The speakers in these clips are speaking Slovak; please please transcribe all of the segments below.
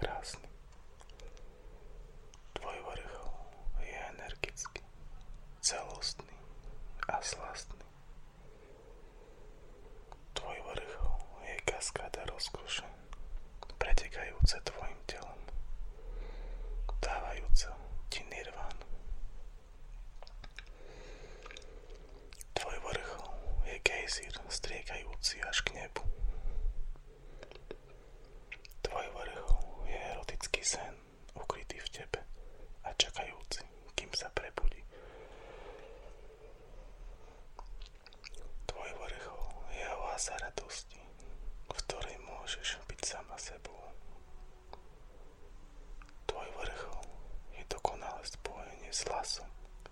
krásny. Tvoj vrchol je energický, celostný a slastný. Tvoj vrchol je kaskáda rozkoše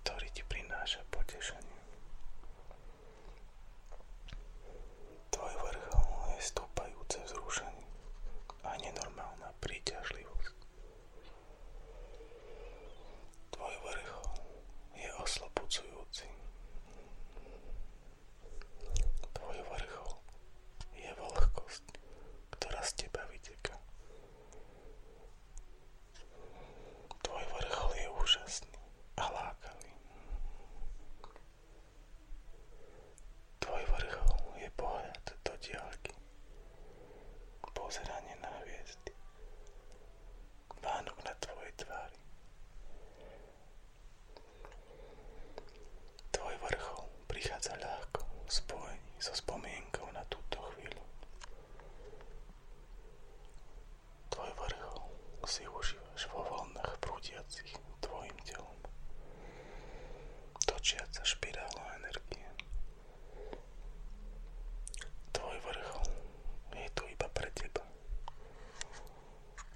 ktorý ti prináša potešenie. Tvoj vrchol je stúpajúce vzrušenie a nenormálna príťažlivosť. sa spomienka.